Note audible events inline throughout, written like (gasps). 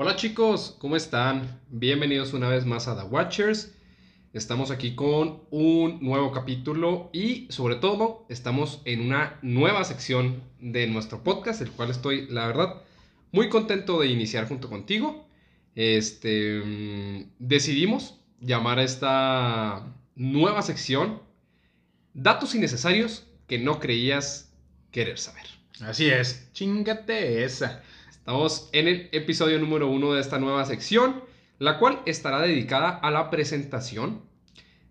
Hola chicos, ¿cómo están? Bienvenidos una vez más a The Watchers. Estamos aquí con un nuevo capítulo y sobre todo estamos en una nueva sección de nuestro podcast, el cual estoy, la verdad, muy contento de iniciar junto contigo. Este, mm, decidimos llamar a esta nueva sección Datos innecesarios que no creías querer saber. Así es, chingate esa. Estamos en el episodio número uno de esta nueva sección, la cual estará dedicada a la presentación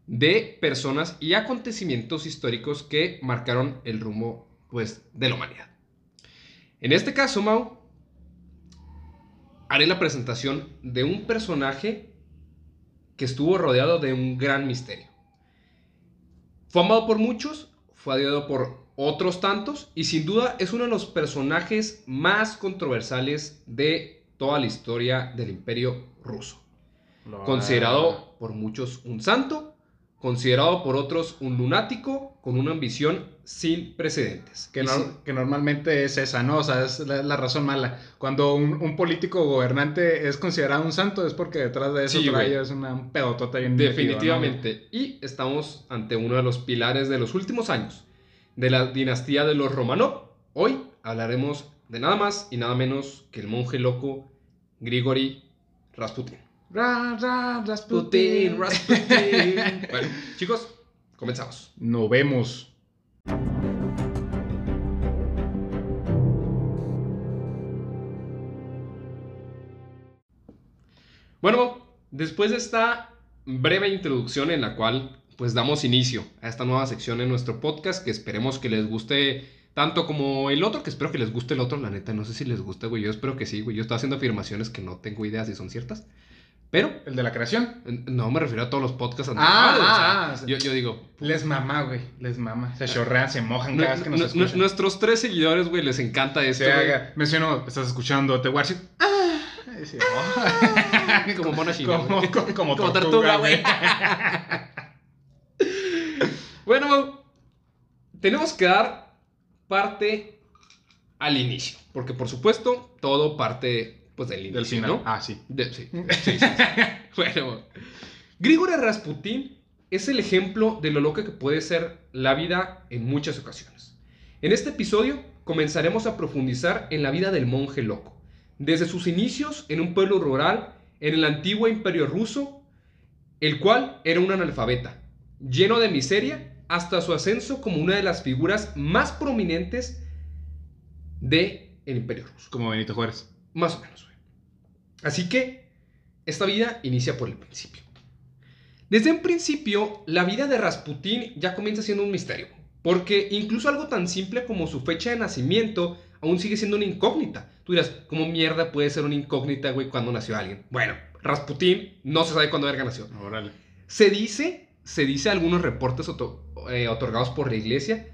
de personas y acontecimientos históricos que marcaron el rumbo pues, de la humanidad. En este caso, Mau, haré la presentación de un personaje que estuvo rodeado de un gran misterio. Fue amado por muchos, fue odiado por otros tantos y sin duda es uno de los personajes más controversiales de toda la historia del imperio ruso. Considerado por muchos un santo, considerado por otros un lunático con una ambición sin precedentes. Que, que normalmente es esa, ¿no? O sea, es la, razón mala. Cuando un, político gobernante es considerado un santo es porque detrás de eso es una, un pedotota bien Definitivamente. Y estamos ante uno de los pilares de los últimos años de la dinastía de los Romanov. Hoy hablaremos de nada más y nada menos que el monje loco Grigori Rasputin. Rasputin, Rasputin. (laughs) bueno, chicos, comenzamos. Nos vemos. Bueno, después de esta breve introducción en la cual pues damos inicio a esta nueva sección en nuestro podcast que esperemos que les guste tanto como el otro, que espero que les guste el otro, la neta, no sé si les gusta, güey, yo espero que sí, güey, yo estoy haciendo afirmaciones que no tengo ideas si son ciertas, pero... ¿El de la creación? No, me refiero a todos los podcasts anteriores. Ah, ah yo, digo... Les mama, güey, les mama, se chorrean, se mojan cada vez que nos escuchan. Nuestros tres seguidores, güey, les encanta esto, güey. Menciono, estás escuchando The Warship. Ah, (laughs) como mona como, como, como, tortuga, güey. Bueno, tenemos que dar parte al inicio, porque por supuesto todo parte pues del inicio, ¿no? Ah, sí. sí, (laughs) sí, sí, bueno, Grigori Rasputin es el ejemplo de lo loca que puede ser la vida en muchas ocasiones. En este episodio comenzaremos a profundizar en la vida del monje loco, desde sus inicios en un pueblo rural en el antiguo imperio ruso, el cual era un analfabeta, lleno de miseria hasta su ascenso como una de las figuras más prominentes del el Imperio Ruso. Como Benito Juárez. Más o menos. Así que esta vida inicia por el principio. Desde un principio, la vida de Rasputín ya comienza siendo un misterio, porque incluso algo tan simple como su fecha de nacimiento aún sigue siendo una incógnita. Tú dirás, ¿cómo mierda puede ser una incógnita, güey, cuando nació alguien? Bueno, Rasputín no se sabe cuándo verga nació. Órale. Se dice, se dice algunos reportes eh, otorgados por la iglesia,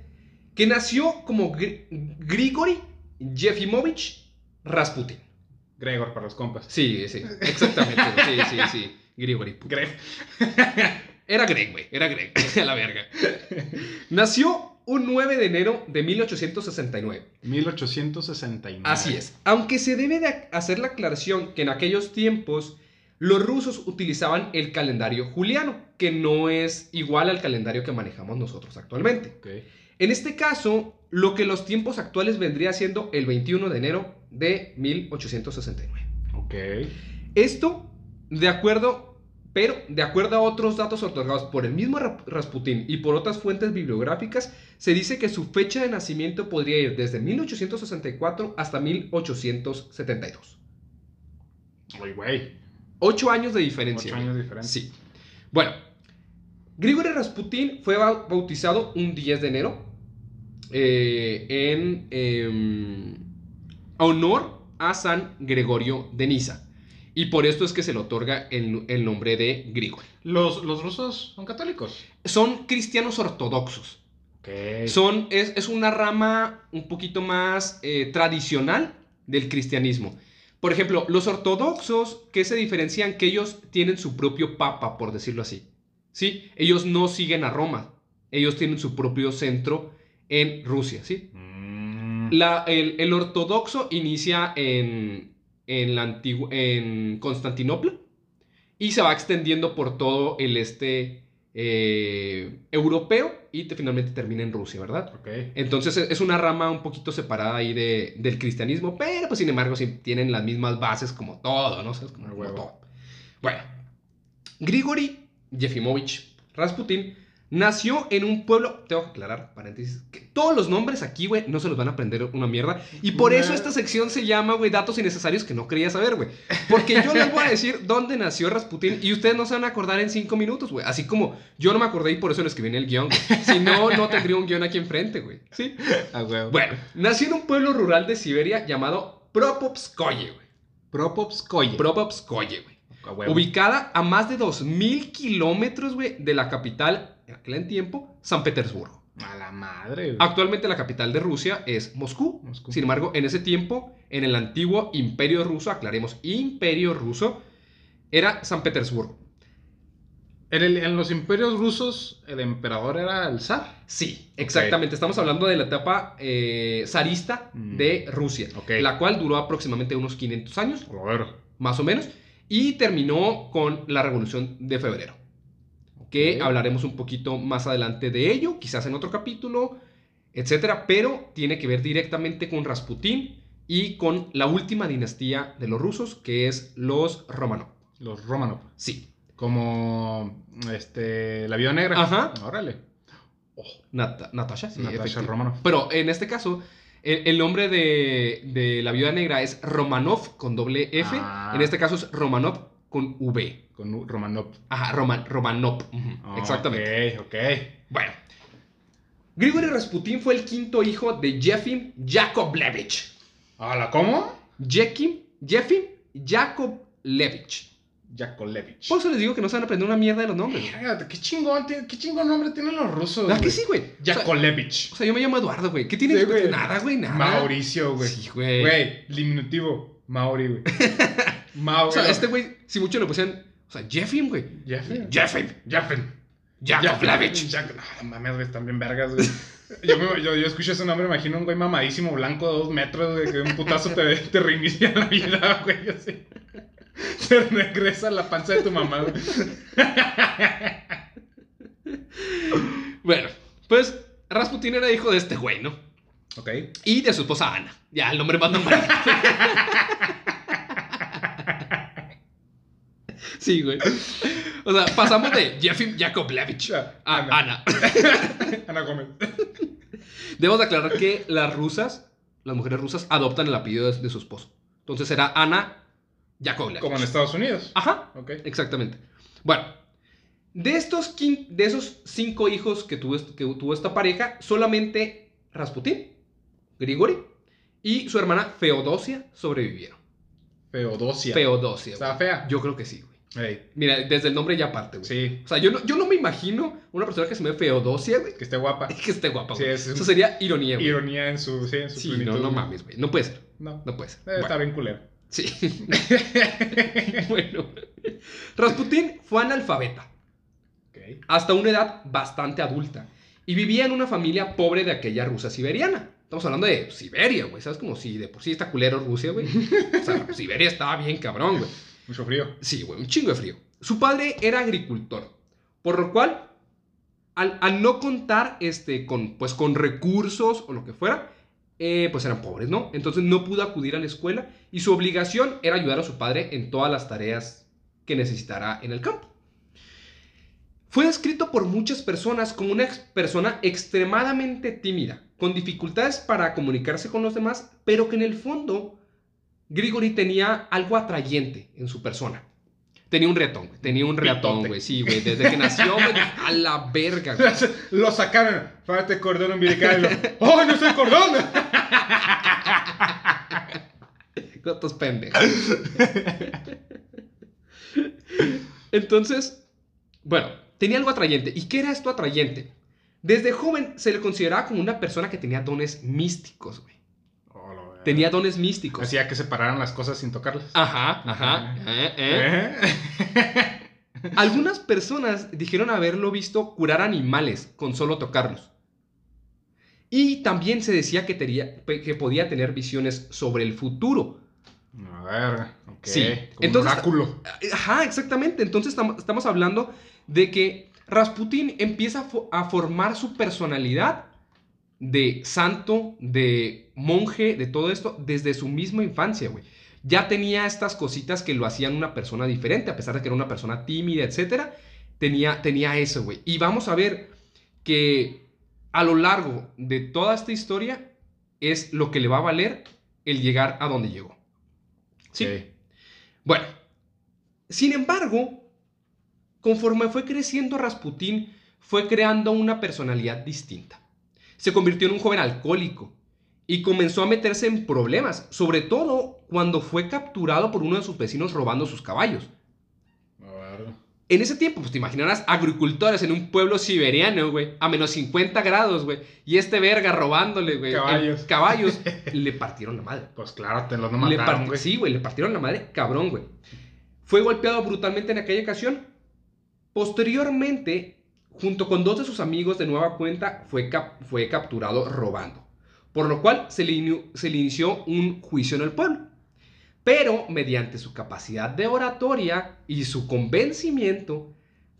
que nació como Grigori Yefimovich Rasputin. Gregor para los compas. Sí, sí, exactamente. sí, sí, sí. Grigori. Greg. Era Greg, güey. Era Greg. (laughs) A la verga. Nació un 9 de enero de 1869. 1869. Así es. Aunque se debe de hacer la aclaración que en aquellos tiempos los rusos utilizaban el calendario juliano, que no es igual al calendario que manejamos nosotros actualmente. En este caso, lo que los tiempos actuales vendría siendo el 21 de enero de 1869. Esto, de acuerdo, pero de acuerdo a otros datos otorgados por el mismo Rasputín y por otras fuentes bibliográficas, se dice que su fecha de nacimiento podría ir desde 1864 hasta 1872. Uy, güey. Ocho años de diferencia. Ocho años de diferencia. Sí. Bueno, Grigori Rasputin fue bautizado un 10 de enero eh, en em, honor a San Gregorio de Niza. Y por esto es que se le otorga el, nombre de Grigori. ¿Los, ¿Los, rusos son católicos? Son cristianos ortodoxos. Son, es, una rama un poquito más eh, tradicional del cristianismo. Por ejemplo, los ortodoxos, ¿qué se diferencian? Que ellos tienen su propio papa, por decirlo así. ¿Sí? Ellos no siguen a Roma. Ellos tienen su propio centro en Rusia, ¿sí? Mm. el, ortodoxo inicia en, en, la antigua, en Constantinopla y se va extendiendo por todo el este eh, europeo y te, finalmente termina en Rusia, ¿verdad? Entonces es una rama un poquito separada ahí de, del cristianismo, pero pues sin embargo sí tienen las mismas bases como todo, ¿no? O sea, es como, todo. Bueno, Grigori Yefimovich Rasputin nació en un pueblo, tengo que aclarar, paréntesis, que todos los nombres aquí, güey, no se los van a aprender una mierda. Y por eso esta sección se llama, güey, datos innecesarios que no quería saber, güey. Porque yo les voy a decir (laughs) dónde nació Rasputin y ustedes no se van a acordar en cinco minutos, güey. Así como yo no me acordé y por eso lo escribí en el guion, güey. Si no, no tendría un guion aquí enfrente, güey. ¿Sí? A huevo. Bueno, nació en un pueblo rural de Siberia llamado Propopskoye, güey. Propopskoye. Propopskoye, güey. A. Ubicada a más de 2.000 kilómetros, güey, de la capital, en aquel tiempo, San Petersburgo. A la madre, güey. Actualmente la capital de Rusia es Moscú. Moscú. Sin embargo, en ese tiempo, en el antiguo imperio ruso, aclaremos, imperio ruso, era San Petersburgo. En, el- en los imperios rusos, el emperador era el zar. Sí, exactamente. Estamos hablando de la etapa eh, zarista Mm. de Rusia, la cual duró aproximadamente unos 500 años. Más o menos, y terminó con la Revolución de Febrero, que hablaremos un poquito más adelante de ello, quizás en otro capítulo, etcétera, pero tiene que ver directamente con Rasputín y con la última dinastía de los rusos, que es los Romanov. Los Romanov. Sí, Como este. La viuda negra. Ajá. Órale. Nata- Natasha, sí, Natasha. Romanov. Pero en este caso, el, el nombre de, de la viuda negra es Romanov con doble F, Ah. en este caso es Romanov con V. Con U- Romanov. Ajá, Roman, Romanov. exactamente. Ok, ok. Bueno, Grigori Rasputin fue el quinto hijo de Jefim Yakovlevich. Hola, ¿cómo? Jefim, Jefim Yakovlevich. Yakolevich. Por eso les digo que no se van a aprender una mierda de los nombres. Verga, qué chingón, qué chingón nombre tienen los rusos. ¿Verdad que sí, güey? O sea, Yakolevich. O sea, yo me llamo Eduardo, güey. ¿Qué tiene Sí, güey. Nada, güey, nada. Mauricio, güey. Sí, güey. Güey, diminutivo. Mauri, güey. (laughs) Mauri. O sea, este güey, si mucho le pusieran. O sea, Jefim, güey. Jeffrey. Jefim Jeffen. Yakovlevich. Jack- No, mames, güey, están bien vergas, güey. (laughs) Yo, me- yo, yo escucho ese nombre, me imagino un güey mamadísimo, blanco de dos metros, güey, que un putazo te, te reinicia la vida, güey, así. (laughs) Se regresa la panza de tu mamá. Bueno, pues Rasputin era hijo de este güey, ¿no? Ok. Y de su esposa Ana. Ya, el nombre más normal. sí, güey. O sea, pasamos de Jefim Yakovlevich a Ana. Ana. (laughs) Ana Gómez. Debemos de aclarar que las rusas, las mujeres rusas, adoptan el apellido de, de su esposo. Entonces era Ana Yakovlevich. Como en Estados Unidos. Ajá, Ok. exactamente. Bueno, de estos quin- de esos cinco hijos que tuvo, que tuvo esta pareja, solamente Rasputín, Grigori y su hermana Feodosia sobrevivieron. Feodosia. Feodosia. ¿Estaba güey. fea? Yo creo que sí, güey. Ey, Mira, desde el nombre ya parte, güey. sí, O sea, yo no, yo no me imagino una persona que se llame Feodosia, güey, que esté guapa. (laughs) que esté guapa, Sí, güey. es- Eso sería ironía, güey. Ironía en su, sí, en su Sí, plenitud, no, no mames, güey. No puede ser. No, No puede ser. debe estar bien culero. Sí. (laughs) bueno. Rasputín fue analfabeta. Ok. hasta una edad bastante adulta y vivía en una familia pobre de aquella Rusia siberiana. Estamos hablando de Siberia, güey. ¿Sabes? Como si de por sí está culero Rusia, güey. O sea, (laughs) Siberia estaba bien cabrón, güey. Mucho frío. Sí, güey, un chingo de frío. Su padre era agricultor, por lo cual, al, al no contar este, con, pues, con recursos o lo que fuera, eh, pues eran pobres, ¿no? Entonces no pudo acudir a la escuela y su obligación era ayudar a su padre en todas las tareas que necesitara en el campo. Fue descrito por muchas personas como una persona extremadamente tímida, con dificultades para comunicarse con los demás, pero que en el fondo Grigori tenía algo atrayente en su persona. Tenía un reatón, güey. Tenía un reatón, Pitote. güey. Sí, güey. Desde que nació, güey, a la verga, güey. (laughs) Lo sacaron. Fájate cordón umbilical. ¡Oh, no soy cordón! (laughs) Gatos pendejos. Entonces, bueno, tenía algo atrayente. ¿Y qué era esto atrayente? Desde joven se le consideraba como una persona que tenía dones místicos, güey. Oh. Tenía dones místicos. Hacía que separaran las cosas sin tocarlas. Ajá, ajá. eh, eh. ¿Eh? Algunas personas dijeron haberlo visto curar animales con solo tocarlos. Y también se decía que, tenía- que podía tener visiones sobre el futuro. A ver, ok. Sí. Como Entonces- un oráculo. Ajá, exactamente. Entonces estamos, hablando de que Rasputín empieza a, fo- a formar su personalidad de santo, de monje, de todo esto, desde su misma infancia, güey. Ya tenía estas cositas que lo hacían una persona diferente, a pesar de que era una persona tímida, etcétera. Tenía, tenía eso, güey. Y vamos a ver que a lo largo de toda esta historia es lo que le va a valer el llegar a donde llegó. ¿Sí? Bueno, sin embargo, conforme fue creciendo Rasputín, fue creando una personalidad distinta. Se convirtió en un joven alcohólico y comenzó a meterse en problemas, sobre todo cuando fue capturado por uno de sus vecinos robando sus caballos. En ese tiempo, pues te imaginarás agricultores en un pueblo siberiano, güey, a menos 50 grados, güey, y este verga robándole, güey, Caballos. (laughs) le partieron la madre. Pues claro, te los no mataron, güey. Sí, güey, le partieron la madre, cabrón, güey. Fue golpeado brutalmente en aquella ocasión. Posteriormente, junto con dos de sus amigos de nueva cuenta, fue, cap- fue capturado robando. Por lo cual se le, inu- se le inició un juicio en el pueblo. Pero mediante su capacidad de oratoria y su convencimiento,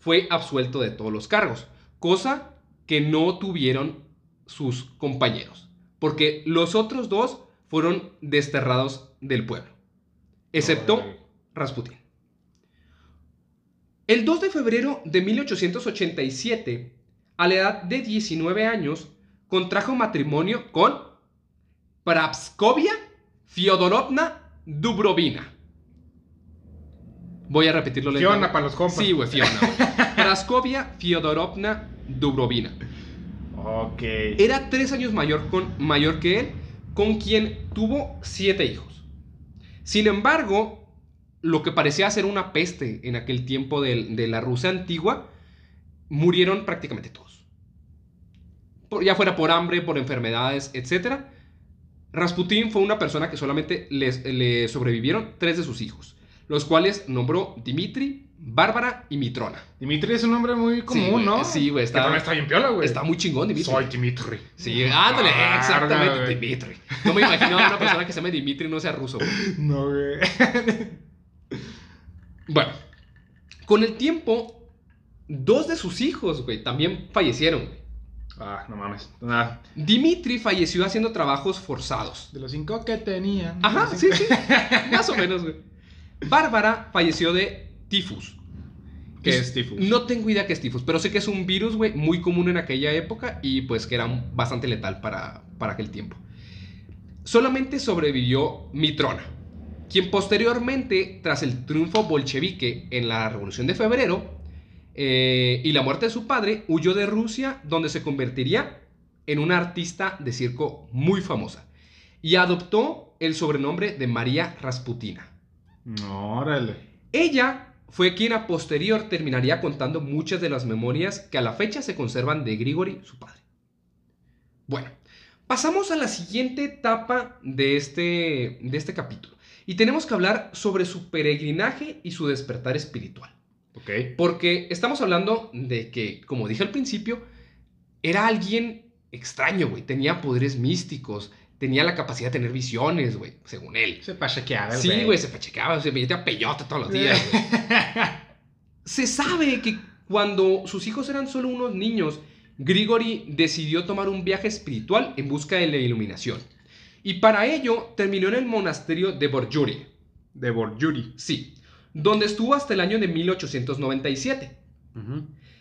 fue absuelto de todos los cargos. Cosa que no tuvieron sus compañeros. Porque los otros dos fueron desterrados del pueblo. Excepto. Rasputín. El 2 de febrero de 1887, a la edad de 19 años, contrajo matrimonio con Prapskovia Fiodorovna Dubrovina. Voy a repetirlo Fiona lentamente. para los compas. Sí, güey, Fiona. (laughs) Praskovia Fiodorovna Dubrovina. Ok. Era tres años mayor, con, mayor que él, con quien tuvo siete hijos. Sin embargo, lo que parecía ser una peste en aquel tiempo de, la Rusia antigua, murieron prácticamente todos. Por- ya fuera por hambre, por enfermedades, etc. Rasputín fue una persona que solamente le sobrevivieron tres de sus hijos, los cuales nombró Dimitri, Bárbara y Mitrona. Dimitri es un nombre muy común, ¿no? sí, güey, está- está bien piola, güey. Está muy chingón, Dimitri. Soy Dimitri. Sí, ándale, Ah, exactamente. Dimitri. No me imagino a una persona que se llame Dimitri y no sea ruso. güey. (laughs) No, güey. (laughs) Bueno, con el tiempo, dos de sus hijos, güey, también fallecieron. güey. Ah, no mames. Nada. Dimitri falleció haciendo trabajos forzados. De los cinco que tenía. Ajá, sí, sí. Más o menos, güey. Bárbara falleció de tifus. ¿Qué Y- es tifus? No tengo idea qué es tifus, pero sé que es un virus, güey, muy común en aquella época y pues que era bastante letal para, para aquel tiempo. Solamente sobrevivió Mitrona, quien posteriormente, tras el triunfo bolchevique en la Revolución de Febrero eh, y la muerte de su padre, huyó de Rusia, donde se convertiría en una artista de circo muy famosa y adoptó el sobrenombre de María Rasputina. Órale. Ella fue quien a posterior terminaría contando muchas de las memorias que a la fecha se conservan de Grigori, su padre. Bueno, pasamos a la siguiente etapa de este, de este capítulo. Y tenemos que hablar sobre su peregrinaje y su despertar espiritual. Ok. Porque estamos hablando de que, como dije al principio, era alguien extraño, güey. Tenía poderes místicos, tenía la capacidad de tener visiones, güey, según él. Se pachequeaba Sí, güey, se pachequeaba, se metía peyote todos los días. (laughs) Se sabe que cuando sus hijos eran solo unos niños, Grigori decidió tomar un viaje espiritual en busca de la iluminación. Y para ello terminó en el monasterio de Borjuri, De Borjuri. sí, donde estuvo hasta el año de 1897.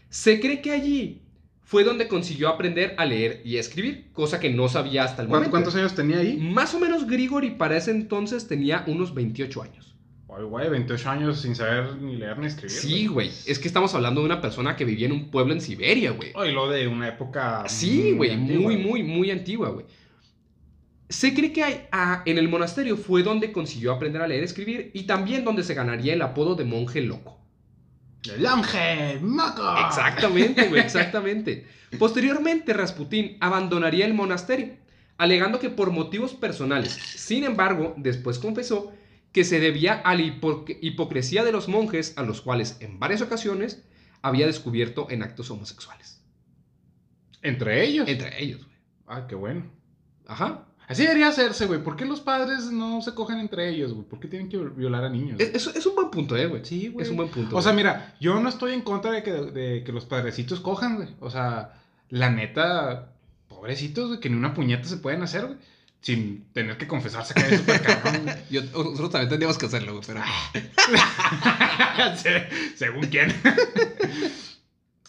Se cree que allí fue donde consiguió aprender a leer y a escribir, cosa que no sabía hasta el ¿Cuántos, momento. cuántos años tenía ahí? Más o menos Grigori para ese entonces tenía unos 28 años. Ay, güey, 28 años sin saber ni leer ni escribir. Sí, güey. Es que estamos hablando de una persona que vivía en un pueblo en Siberia, güey. Ay, lo de una época. Sí, güey. Muy, muy, muy antigua, güey. Se cree que hay- ah, en el monasterio fue donde consiguió aprender a leer y escribir y también donde se ganaría el apodo de monje loco. ¡El ángel! ¡Maco! Exactamente, güey, exactamente. Posteriormente, Rasputín abandonaría el monasterio, alegando que por motivos personales. Sin embargo, después confesó que se debía a la hipo- hipocresía de los monjes, a los cuales en varias ocasiones había descubierto en actos homosexuales. ¿Entre ellos? Entre ellos, güey. Ah, qué bueno. Ajá. Así debería hacerse, güey. ¿Por qué los padres no se cogen entre ellos, güey? ¿Por qué tienen que violar a niños? Es, es- es un buen punto, eh, güey. Sí, güey. Es un buen punto. O sea, güey. mira, yo no estoy en contra de que, de que los padrecitos cojan, güey. O sea, la neta, pobrecitos, güey, que ni una puñeta se pueden hacer, güey. Sin tener que confesarse que es súper cabrón. (laughs) Yo- nosotros también tendríamos que hacerlo, güey, pero... (laughs) Se- Según quién. (laughs)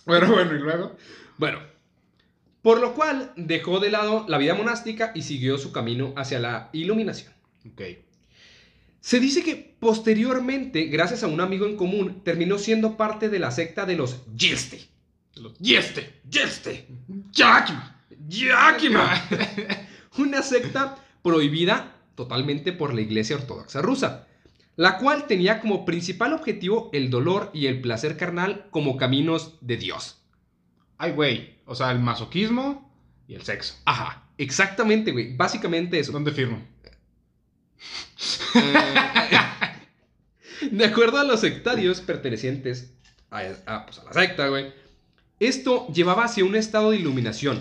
Pero bueno, y luego. Bueno, por lo cual dejó de lado la vida monástica y siguió su camino hacia la iluminación. Ok. Se dice que posteriormente, gracias a un amigo en común, terminó siendo parte de la secta de los Yeste. Los- Yeste, Yeste, ¡Yakima! Yakima. (laughs) Una secta prohibida totalmente por la Iglesia Ortodoxa rusa, la cual tenía como principal objetivo el dolor y el placer carnal como caminos de Dios. Ay, güey. O sea, el masoquismo y el sexo. Ajá, exactamente, güey. Básicamente eso. ¿Dónde firmo? Eh, (laughs) de acuerdo a los sectarios pertenecientes a, a, pues, a la secta, güey, esto llevaba hacia un estado de iluminación.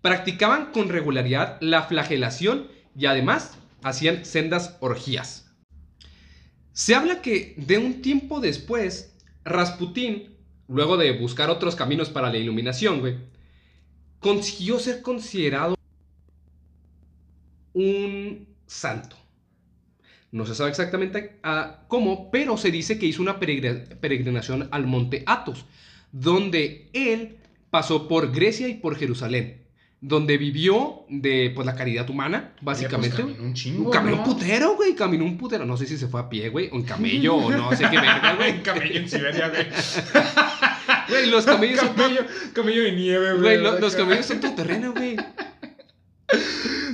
Practicaban con regularidad la flagelación y además hacían sendas orgías. Se habla que de un tiempo después, Rasputín, luego de buscar otros caminos para la iluminación, güey, consiguió ser considerado un santo. No se sabe exactamente cómo, pero se dice que hizo una peregr- peregrinación al monte Athos, donde él pasó por Grecia y por Jerusalén, donde vivió de pues, la caridad humana, básicamente. Oye, pues, caminó un chingo. caminó ¿no? un putero, güey, caminó un putero. No sé si se fue a pie, güey, o en camello, o no sé qué verga, (laughs) güey. En camello en Siberia, güey. (laughs) Güey, los camellos son camello, camello de nieve, güey. Lo- los camellos son todo terreno, güey.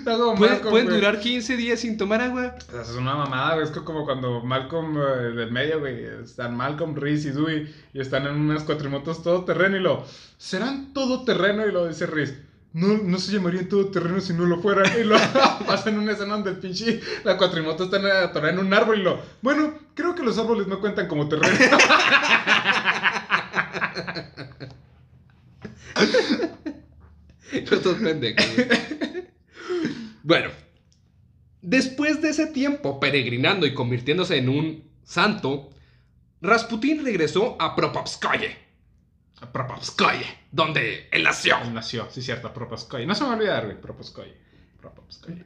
Pueden, Malcolm, pueden durar 15 días sin tomar agua. O es una mamada, güey. Es como cuando Malcolm eh, del medio, güey, están Malcolm, Reese y Dewey y están en unas cuatrimotos todo terreno y lo. ¿Serán todo terreno? Y lo dice Reese. No, no se llamarían todo terreno si no lo fueran. Y lo (laughs) pasan una escena donde el pinche la cuatrimoto está atorada en un árbol y lo. Bueno, creo que los árboles no cuentan como terreno. (laughs) Pendejos. bueno, después de ese tiempo peregrinando y convirtiéndose en un santo, Rasputín regresó a Propopskoye, Propopskoye. donde él nació, Nació, sí, cierto. No se me va a olvidar, güey,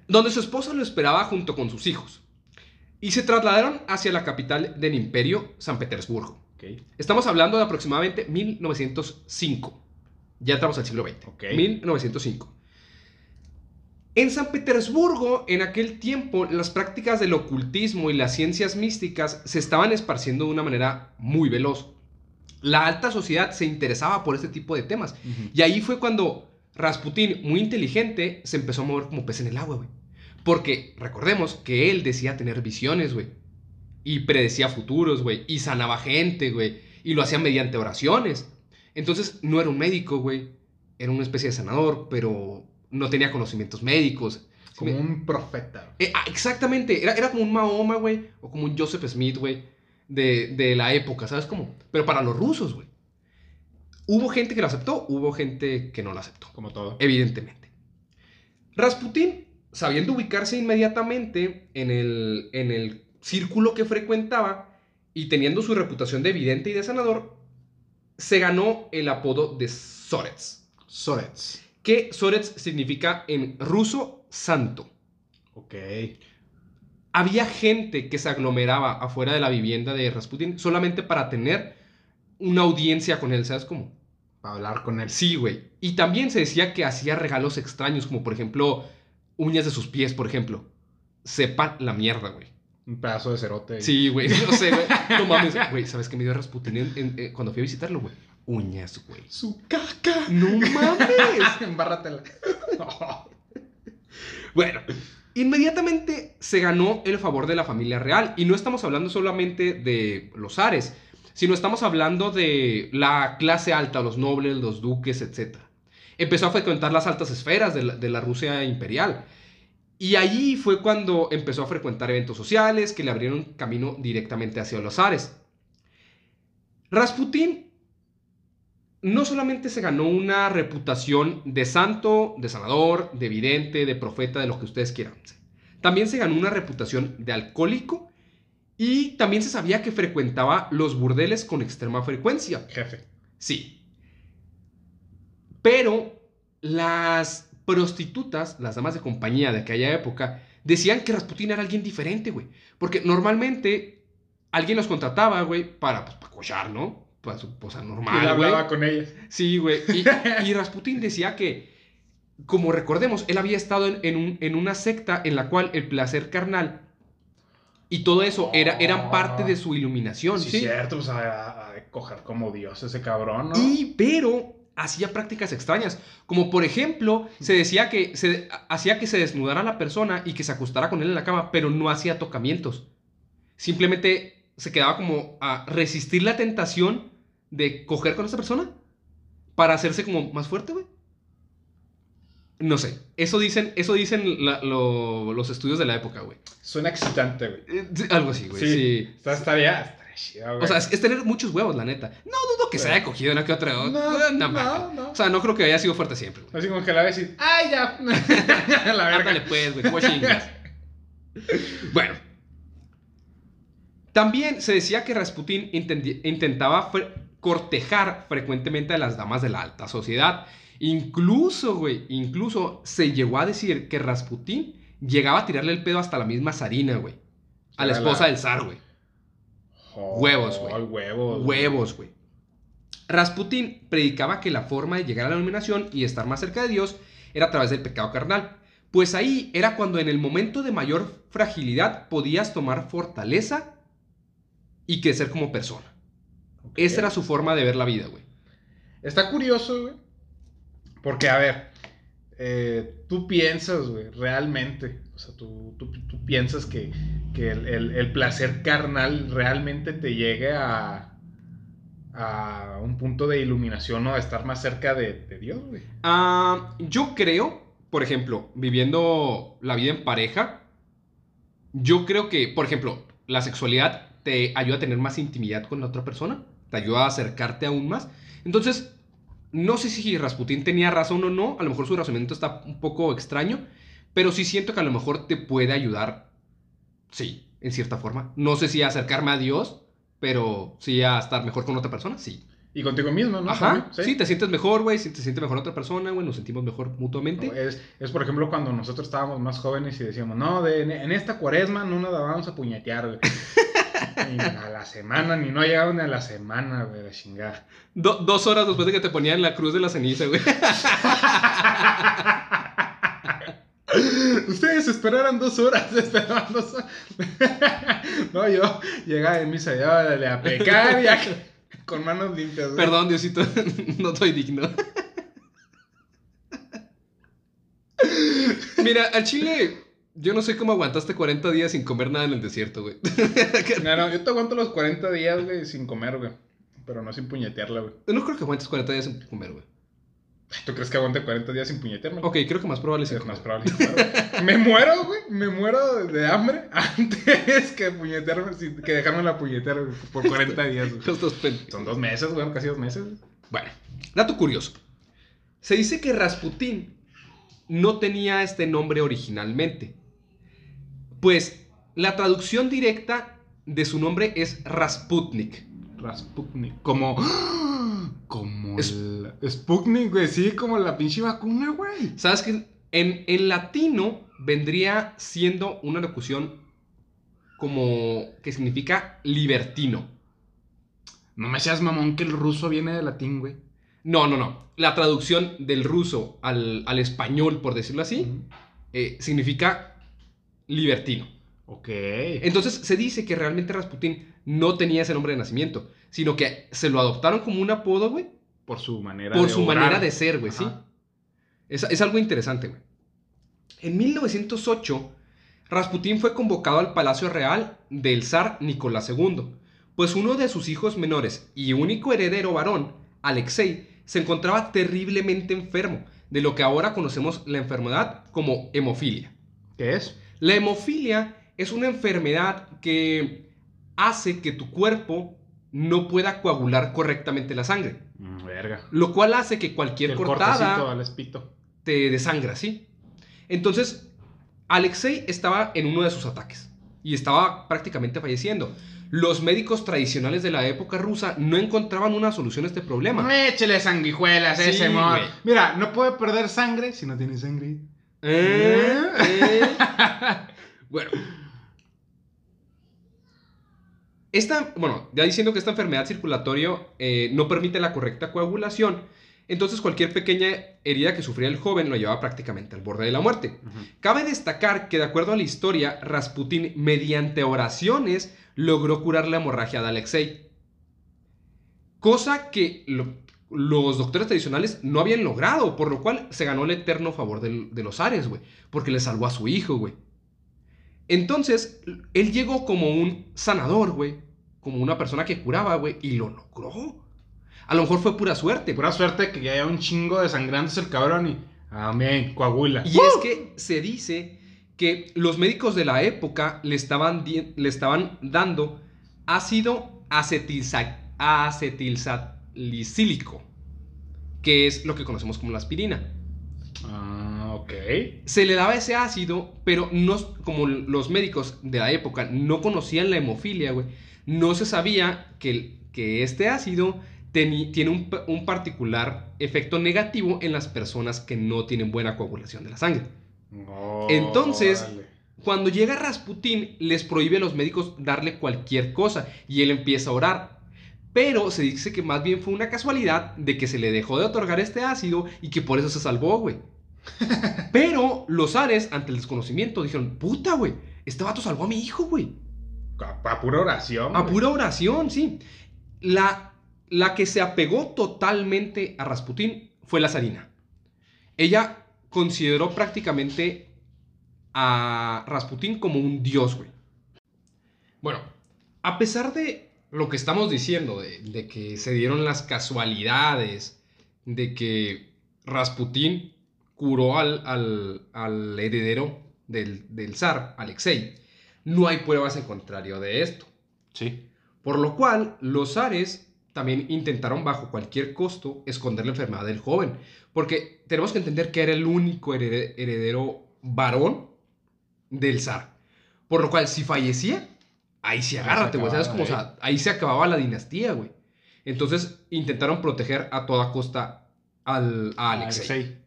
donde su esposa lo esperaba junto con sus hijos. Y se trasladaron hacia la capital del imperio, San Petersburgo. Estamos hablando de aproximadamente 1905. Ya entramos al siglo XX. Ok. 1905. En San Petersburgo, en aquel tiempo, las prácticas del ocultismo y las ciencias místicas se estaban esparciendo de una manera muy veloz. La alta sociedad se interesaba por este tipo de temas. Y ahí fue cuando Rasputín, muy inteligente, se empezó a mover como pez en el agua, güey. Porque recordemos que él decía tener visiones, güey. Y predecía futuros, güey. Y sanaba gente, güey. Y lo hacía mediante oraciones. Entonces no era un médico, güey. Era una especie de sanador, pero no tenía conocimientos médicos. Como Me- un profeta. eh, ah, exactamente, era, era como un Mahoma, güey, o como un Joseph Smith, güey, de, de la época, ¿sabes cómo? Pero para los rusos, güey. Hubo gente que lo aceptó, hubo gente que no lo aceptó, Como todo. evidentemente. Rasputín, sabiendo ubicarse inmediatamente en el, en el círculo que frecuentaba y teniendo su reputación de vidente y de sanador, se ganó el apodo de Sorets, Sorets. que Sorets significa en ruso santo. Ok. había gente que se aglomeraba afuera de la vivienda de Rasputin solamente para tener una audiencia con él, ¿sabes cómo? Para hablar con él. Sí, güey. Y también se decía que hacía regalos extraños, como por ejemplo, uñas de sus pies, por ejemplo. Sepan la mierda, güey. Un pedazo de cerote. Sí, güey. No sé, güey. No (laughs) mames, güey. ¿Sabes qué me dio Rasputin en- en- eh, cuando fui a visitarlo, güey? Uñas, güey. Su caca. No mames. (laughs) Embárratela. (laughs) Bueno, inmediatamente se ganó el favor de la familia real. Y no estamos hablando solamente de los zares, sino estamos hablando de la clase alta, los nobles, los duques, etc. Empezó a frecuentar las altas esferas de la, de la Rusia imperial. Y allí fue cuando empezó a frecuentar eventos sociales que le abrieron camino directamente hacia los zares. Rasputín no solamente se ganó una reputación de santo, de sanador, de vidente, de profeta, de lo que ustedes quieran. También se ganó una reputación de alcohólico y también se sabía que frecuentaba los burdeles con extrema frecuencia. Jefe. Sí. Pero las prostitutas, las damas de compañía de aquella época, decían que Rasputín era alguien diferente, güey. Porque normalmente alguien los contrataba, güey, para, pues, para cochar, ¿no? Para su Y normal, él güey. hablaba con ellas. Sí, güey. Y, (laughs) y Rasputín decía que, como recordemos, él había estado en, en un- en una secta en la cual el placer carnal y todo eso era, eran parte de su iluminación, Sí, ¿sí? cierto, pues a coger como Dios ese cabrón, ¿no? Y, pero hacía prácticas extrañas, como por ejemplo, se decía que se hacía que se desnudara la persona y que se acostara con él en la cama, pero no hacía tocamientos. Simplemente se quedaba como a resistir la tentación de coger con esa persona para hacerse como más fuerte, güey. No sé, eso dicen, eso dicen la- lo- los estudios de la época, güey. Suena excitante, güey. Eh, Algo así, güey. Sí. sí. Está, estaría, estaría chido, güey. O sea, es, es tener muchos huevos, la neta. No que se haya cogido una que otra. no, No, no. O sea, no creo que haya sido fuerte siempre. güey. Así como que la ves y. ¡Ay, ya! (laughs) la verga. Ándale pues, güey, ¿cómo chingas? (laughs) bueno. También se decía que Rasputín intendi- intentaba fre- cortejar frecuentemente a las damas de la alta sociedad. Incluso, güey, incluso se llegó a decir que Rasputín llegaba a tirarle el pedo hasta la misma Sarina, güey. A la esposa del zar, güey. Oh, Huevos, güey. huevos. Huevos, güey. Rasputín predicaba que la forma de llegar a la iluminación y estar más cerca de Dios era a través del pecado carnal. Pues ahí era cuando en el momento de mayor fragilidad podías tomar fortaleza y crecer como persona. Esa era su forma de ver la vida, güey. Está curioso, güey. Porque, a ver, eh, tú piensas, güey, realmente. O sea, tú, tú- tú piensas que, que el, el- el placer carnal realmente te llegue a, a un punto de iluminación o a estar más cerca de, Dios. Ah, yo creo, por ejemplo, viviendo la vida en pareja, yo creo que, por ejemplo, la sexualidad te ayuda a tener más intimidad con la otra persona, te ayuda a acercarte aún más. Entonces, no sé si Rasputín tenía razón o no, a lo mejor su razonamiento está un poco extraño, pero sí siento que a lo mejor te puede ayudar, sí, en cierta forma. No sé si acercarme a Dios, pero sí a estar mejor con otra persona, sí. Y contigo mismo, ¿no? Ajá, sí. te sientes mejor, güey, si te sientes mejor otra persona, güey, nos sentimos mejor mutuamente. Es, es, por ejemplo, cuando nosotros estábamos más jóvenes y decíamos, no, de- en esta cuaresma no nos la vamos a puñetear, güey. (laughs) Ni a la semana, ni no llegaron ni a la semana, güey, de chingar. Do- dos horas después de que te ponían la cruz de la ceniza, güey. (laughs) Ustedes esperaron dos horas, (laughs) esperaron dos horas. (laughs) no, yo llegaba en misa, ya dale a pecar ya con manos limpias. güey. Perdón, Diosito, (laughs) no soy digno. Mira, al chile, yo no sé cómo aguantaste 40 días sin comer nada en el desierto, güey. No, no, yo te aguanto los 40 días, güey, sin comer, güey. Pero no sin puñetearla, güey. No creo que aguantes 40 días sin comer, güey. ¿Tú crees que aguante 40 días sin puñetearme? Ok, creo que más probable es más probable. claro. (laughs) me muero, güey. Me muero de hambre (laughs) antes que puñetearme, que dejarme la puñetera por 40 días. Los dos Son dos meses, güey, casi dos meses. Bueno, dato curioso. Se dice que Rasputín no tenía este nombre originalmente. Pues la traducción directa de su nombre es Rasputnik. Rasputnik. Como. (gasps) Como Es- el. Sputnik, güey. Sí, como la pinche vacuna, güey. ¿Sabes que en, en latino vendría siendo una locución como que significa libertino? No me seas mamón que el ruso viene de latín, güey. No, no, no. La traducción del ruso al, al español, por decirlo así, eh, significa libertino. Ok. Entonces se dice que realmente Rasputín no tenía ese nombre de nacimiento, sino que se lo adoptaron como un apodo, güey, Por su manera por de su manera de ser, güey, sí. Es, es algo interesante, güey. En 1908, Rasputín fue convocado al Palacio Real del zar Nicolás II, pues uno de sus hijos menores y único heredero varón, Alexei, se encontraba terriblemente enfermo, de lo que ahora conocemos la enfermedad como hemofilia. ¿Qué es? La hemofilia es una enfermedad que hace que tu cuerpo no pueda coagular correctamente la sangre. Mm, Verga. Lo cual hace que cualquier cortada al te desangra, ¿sí? Entonces, Alexei estaba en uno de sus ataques y estaba prácticamente falleciendo. Los médicos tradicionales de la época rusa no encontraban una solución a este problema. Échele sanguijuelas Sí, ese güey. Mira, no puede perder sangre si no tiene sangre. Eh, eh. (laughs) bueno. Esta, bueno, ya diciendo que esta enfermedad circulatoria eh, no permite la correcta coagulación, entonces cualquier pequeña herida que sufría el joven lo llevaba prácticamente al borde de la muerte. Cabe destacar que de acuerdo a la historia, Rasputín mediante oraciones logró curar la hemorragia de Alexei. Cosa que lo- los doctores tradicionales no habían logrado, por lo cual se ganó el eterno favor del- de los Ares, güey, porque le salvó a su hijo, güey. Entonces, él llegó como un sanador, güey, como una persona que curaba, güey, y lo logró. A lo mejor fue pura suerte. Pura suerte que ya haya un chingo de sangrantes el cabrón y. Amén, coagula. Y es que se dice que los médicos de la época le estaban, le estaban dando ácido acetilsa- acetilsalicílico, que es lo que conocemos como la aspirina. Ah, Se le daba ese ácido, pero no, como los médicos de la época no conocían la hemofilia, güey, no se sabía que, que este ácido tiene un, pa- un particular efecto negativo en las personas que no tienen buena coagulación de la sangre. Entonces- Órale. Cuando llega Rasputín, les prohíbe a los médicos darle cualquier cosa y él empieza a orar. Pero se dice que más bien fue una casualidad de que se le dejó de otorgar este ácido y que por eso se salvó, güey. (laughs) Pero los Ares, ante el desconocimiento, dijeron, puta, güey, este vato salvó a mi hijo, güey. A, a pura oración. A pura oración, sí. La, la que se apegó totalmente a Rasputín fue la zarina. Ella consideró prácticamente a Rasputín como un dios, güey. Bueno, a pesar de lo que estamos diciendo, de, de que se dieron las casualidades, de que Rasputín curó al, al- al heredero del, del zar, Alexei, no hay pruebas en contrario de esto. Sí. Por lo cual, los zares también intentaron bajo cualquier costo esconder la enfermedad del joven. Porque tenemos que entender que era el único herede- heredero varón del zar. Por lo cual, si fallecía, ahí sí agárrate, güey. ¿Sabes cómo? O sea, ahí se acababa la dinastía, güey. Entonces, intentaron proteger a toda costa al, a Alexei.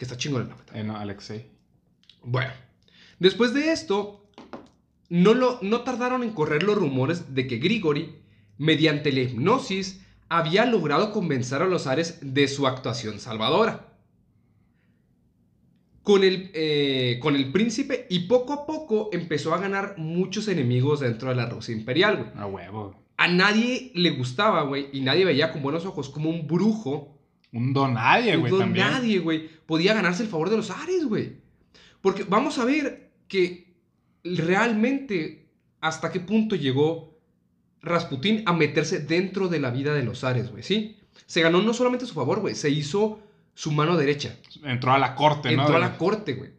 Que está chingón el nombre. Eh, no, Alexei. Bueno, después de esto, no, lo, no tardaron en correr los rumores de que Grigori, mediante la hipnosis, había logrado convencer a los Ares de su actuación salvadora. Con el, eh, con el príncipe y poco a poco empezó a ganar muchos enemigos dentro de la Rusia imperial, güey. A huevo. A nadie le gustaba, güey, y nadie veía con buenos ojos como un brujo Un donadie, güey, no también. nadie, güey, podía ganarse el favor de los Ares, güey. Porque vamos a ver que realmente hasta qué punto llegó Rasputín a meterse dentro de la vida de los Ares, güey, ¿sí? Se ganó no solamente su favor, güey, se hizo su mano derecha. Entró a la corte, ¿no? Entró a la corte, güey.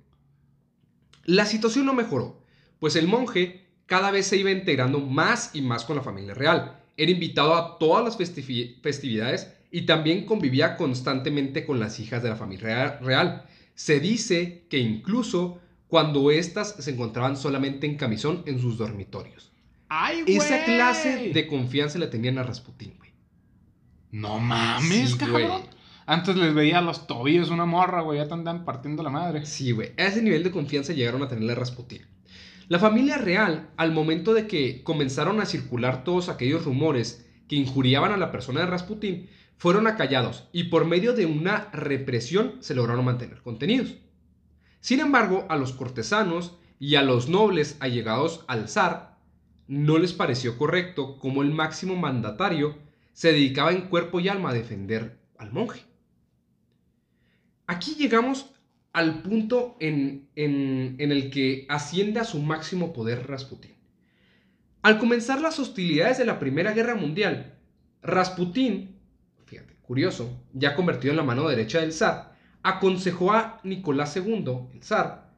La situación no mejoró, pues el monje cada vez se iba integrando más y más con la familia real. Era invitado a todas las festivi- festividades y también convivía constantemente con las hijas de la familia real. Se dice que incluso cuando éstas se encontraban solamente en camisón en sus dormitorios. ¡Ay, güey! Esa clase de confianza le tenían a Rasputín, güey. No mames, Sí, cabrón. güey. Antes les veía los tobillos una morra, güey. Ya te andan partiendo la madre. Sí, güey. A ese nivel de confianza llegaron a tenerle a Rasputín. La familia real, al momento de que comenzaron a circular todos aquellos rumores que injuriaban a la persona de Rasputín, fueron acallados y por medio de una represión se lograron mantener contenidos. Sin embargo, a los cortesanos y a los nobles allegados al zar no les pareció correcto como el máximo mandatario se dedicaba en cuerpo y alma a defender al monje. Aquí llegamos al punto en, en- el que asciende a su máximo poder Rasputín. Al comenzar las hostilidades de la Primera Guerra Mundial, Rasputín, curioso, ya convertido en la mano derecha del zar, aconsejó a Nicolás II, el zar,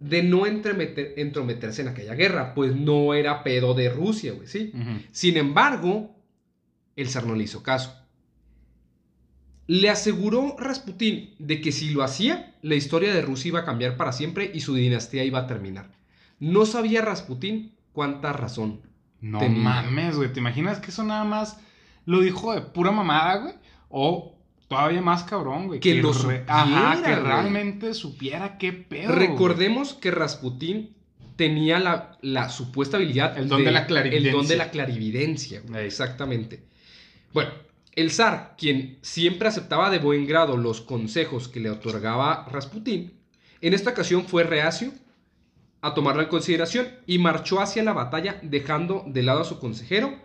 de no entremeter- entrometerse en aquella guerra, pues no era pedo de Rusia, güey, ¿sí? Sin embargo, el zar no le hizo caso. le aseguró Rasputín de que si lo hacía, la historia de Rusia iba a cambiar para siempre y su dinastía iba a terminar. No sabía Rasputín cuánta razón. No Tenía. mames, güey. ¿Te imaginas que eso nada más lo dijo de pura mamada, güey? O todavía más cabrón, güey. Que lo re- Ajá, que güey. realmente supiera qué pedo. güey. Recordemos que Rasputín tenía la, la supuesta habilidad. El don de la clarividencia. El don de la clarividencia, güey, exactamente. Bueno, el zar, quien siempre aceptaba de buen grado los consejos que le otorgaba Rasputín, en esta ocasión fue reacio a tomarlo en consideración y marchó hacia la batalla dejando de lado a su consejero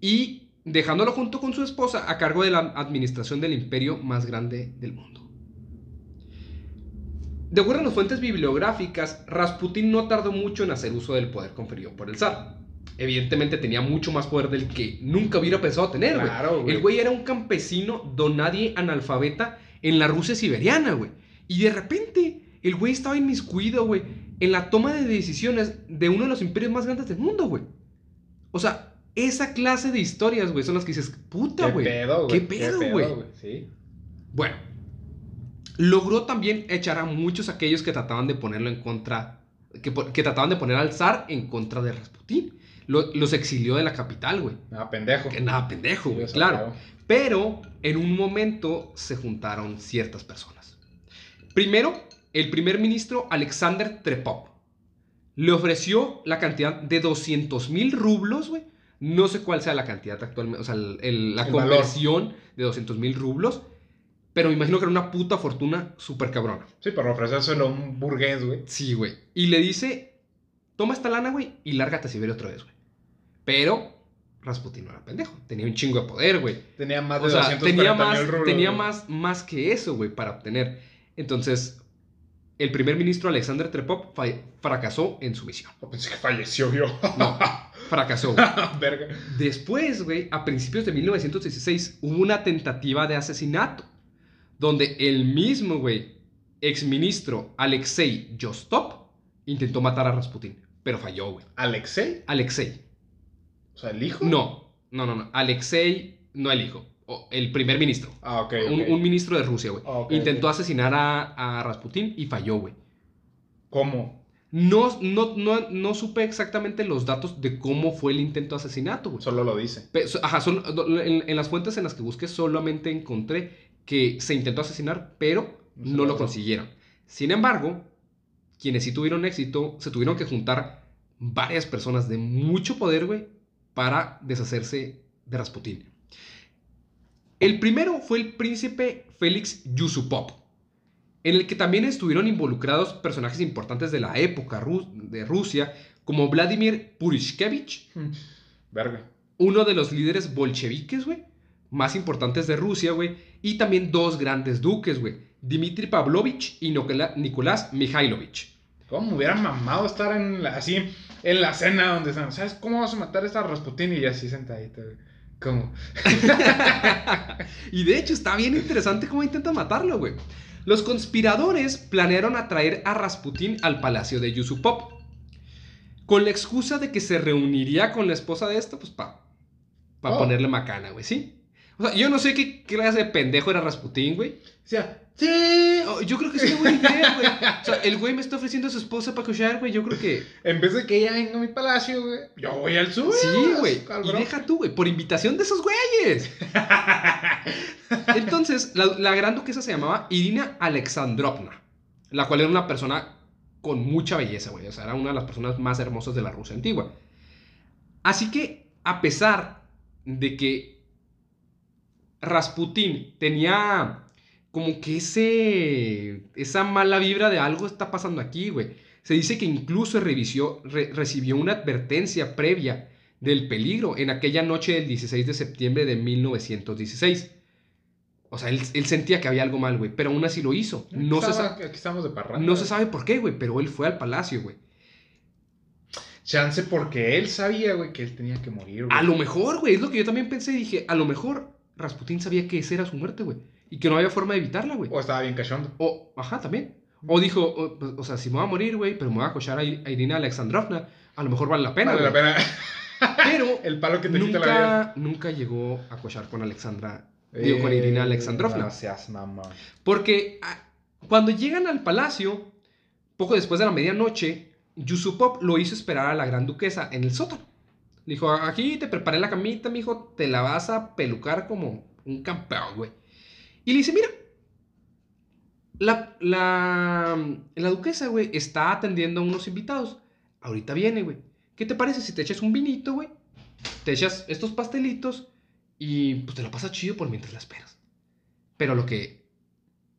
y dejándolo junto con su esposa a cargo de la administración del imperio más grande del mundo. De acuerdo a las fuentes bibliográficas, Rasputín no tardó mucho en hacer uso del poder conferido por el zar. Evidentemente tenía mucho más poder del que nunca hubiera pensado tener, güey. Claro, güey. El güey era un campesino donadie analfabeta en la Rusia siberiana, güey. Y de repente, el güey estaba inmiscuido, güey, en la toma de decisiones de uno de los imperios más grandes del mundo, güey. O sea, esa clase de historias, güey, son las que dices, puta, ¿Qué güey. pedo, güey? ¿Qué pedo, güey? Sí. Bueno, logró también echar a muchos aquellos que trataban de ponerlo en contra, que, que trataban de poner al zar en contra de Rasputín. Lo- los exilió de la capital, güey. Nada, pendejo. Que nada, pendejo, güey, claro. Pero en un momento se juntaron ciertas personas. Primero, el primer ministro Alexander Trepov le ofreció la cantidad de 200 mil rublos, güey. No sé cuál sea la cantidad actualmente, o sea, el- el- la El valor. conversión de 200 mil rublos. Pero me imagino que era una puta fortuna súper cabrona. Sí, por ofrecérselo a un burgués, güey. Sí, güey. Y le dice, toma esta lana, güey, y lárgate a Siberia otra vez, güey. Pero Rasputin no era pendejo. Tenía un chingo de poder, güey. Tenía más de O sea, 240 tenía, más, mil rublos. tenía más, más que eso, güey, para obtener. Entonces, el primer ministro Alexander Trepov fracasó en su misión. Pensé que falleció yo. No, (laughs) fracasó. (laughs) Verga. Después, güey, a principios de 1916, hubo una tentativa de asesinato. Donde el mismo, güey, exministro Alexei Yostop intentó matar a Rasputin. Pero falló, güey. ¿Alexei? Alexei. O sea, el hijo. No, no, no, no. Alexei, no el hijo. o el primer ministro. Ah, ok. Un, ok. un ministro de Rusia, güey. Ah, ok, Intentó asesinar a, a Rasputin y falló, güey. ¿Cómo? No, no, no, no supe exactamente los datos de cómo fue el intento de asesinato, güey. Solo lo dice. Ajá, son- en, en las fuentes en las que busqué solamente encontré que se intentó asesinar, pero No lo consiguieron. Sin embargo, quienes sí tuvieron éxito, se tuvieron que juntar varias personas de mucho poder, güey, para deshacerse de Rasputín. El primero fue el príncipe Félix Yusupov, en el que también estuvieron involucrados personajes importantes de la época ru- de Rusia, como Vladimir Purishkevich, Verga. uno de los líderes bolcheviques, güey, más importantes de Rusia, güey, y también dos grandes duques, güey, Dmitry Pavlovich y Nicola- Nicolás Mikhailovich. ¿Cómo me hubiera mamado estar en la, así en la cena donde están? ¿Sabes cómo vas a matar a esta Rasputin? Y así sentadito. güey. ¿Cómo? (laughs) Y de hecho está bien interesante cómo intentan matarlo, güey. Los conspiradores planearon atraer a Rasputín al palacio de Yusupov. Con la excusa de que se reuniría con la esposa de esto, pues para pa Oh. ponerle macana, güey, ¿sí? O sea, yo no sé qué clase de pendejo era Rasputín, güey. O sea, sí. Oh, yo creo que es una buena idea, güey. O sea, el güey me está ofreciendo a su esposa para cochar, güey. Yo creo que. En vez de que ella venga a mi palacio, güey, yo voy al sur. Sí, güey. Y deja tú, güey. Por invitación de esos güeyes. (laughs) Entonces, la, la gran duquesa se llamaba Irina Alexandrovna. La cual era una persona con mucha belleza, güey. O sea, era una de las personas más hermosas de la Rusia antigua. Así que, a pesar de que Rasputín tenía como que ese, esa mala vibra de algo está pasando aquí, güey. Se dice que incluso revisó- re- recibió una advertencia previa del peligro en aquella noche del 16 de septiembre de 1916. O sea, él, él sentía que había algo mal, güey, pero aún así lo hizo. No, se, sa- Aquí estamos de parranda. no se sabe por qué, güey, pero él fue al palacio, güey. Chance porque él sabía, güey, que él tenía que morir, güey. A lo mejor, güey, es lo que yo también pensé. Dije, a lo mejor Rasputín sabía que esa era su muerte, güey. Y que no había forma de evitarla, güey. O estaba bien cachondo. O, ajá, también. O dijo, o, pues, o sea, si me voy a morir, güey, pero me voy a cochar a, Irina Alexandrovna, a lo mejor vale la pena, Vale la pena. Pero (laughs) El palo que te quita la vida. nunca, nunca llegó a cochar con Alexandra Digo, con Irina Alexandrovna. Seas mamón. Porque ah, cuando llegan al palacio, poco después de la medianoche, Yusupov lo hizo esperar a la gran duquesa en el sótano. Le dijo, aquí te preparé la camita, mijo, te la vas a pelucar como un campeón, güey. Y le dice, mira, la, la, la duquesa, güey, está atendiendo a unos invitados. Ahorita viene, güey. ¿Qué te parece si te echas un vinito, güey? Te echas estos pastelitos y pues te lo pasas chido por mientras la esperas. Pero lo que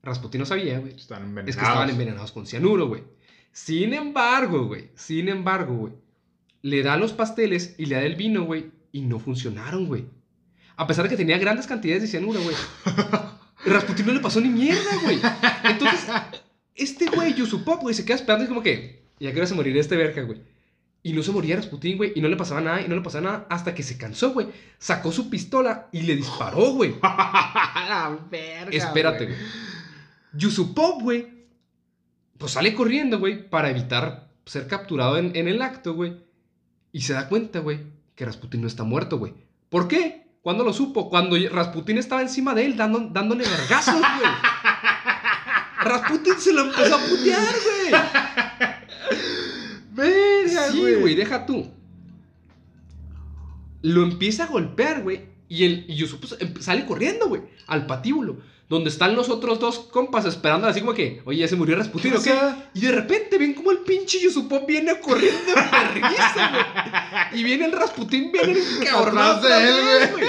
Rasputin no sabía, güey, es que estaban envenenados con cianuro, güey. Sin embargo, güey, sin embargo, güey, le da los pasteles y le da el vino, güey, y no funcionaron, güey. A pesar de que tenía grandes cantidades de cianuro, güey. (laughs) Rasputin no le pasó ni mierda, güey. Entonces, este güey, Yusupov, güey, se queda esperando y es como que, ya quiero se morir este verga, güey. Y no se moría Rasputin, güey, y no le pasaba nada, y no le pasaba nada, hasta que se cansó, güey. Sacó su pistola y le disparó, güey. (laughs) la verga, Espérate, güey. Yusupov, güey, pues sale corriendo, güey, para evitar ser capturado en, en el acto, güey. Y se da cuenta, güey, que Rasputin no está muerto, güey. ¿Por qué? ¿Cuándo lo supo? Cuando Rasputin estaba encima de él dando- dándole vergazos, güey. (laughs) Rasputin se lo empezó a putear, güey. Verga, Sí, güey, deja tú. Lo empieza a golpear, güey. Y, el, y em- sale corriendo, güey, al patíbulo. Donde están los otros dos compas esperando así como que, oye, ya se murió Rasputin, O ¿o qué? sea- Y de repente ven como el pinche Yusupov viene corriendo de perrisa, güey. Y viene el Rasputin, viene (laughs) encabronado Atrás de él, güey.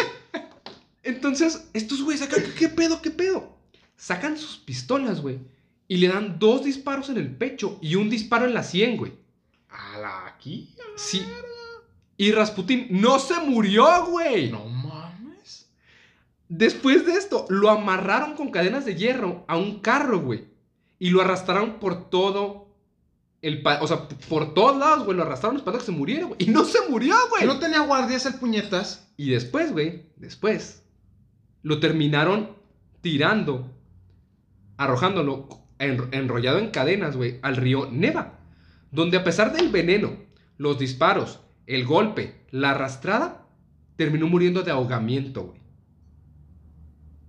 Entonces, estos güeyes sacan, ¿qué pedo, qué pedo? Sacan sus pistolas, güey. Y le dan dos disparos en el pecho y un disparo en la sien, güey. A la aquí. Sí. Y Rasputin no se murió, güey. No mames. Después de esto, lo amarraron con cadenas de hierro a un carro, güey. Y lo arrastraron por todo el... pa- O sea, por todos lados, güey. Lo arrastraron esperando que se muriera, güey. Y no se murió, güey. No tenía guardias el puñetas. Y después, güey, después, lo terminaron tirando, arrojándolo en- enrollado en cadenas, güey, al río Neva. Donde a pesar del veneno, los disparos, el golpe, la arrastrada, terminó muriendo de ahogamiento, güey.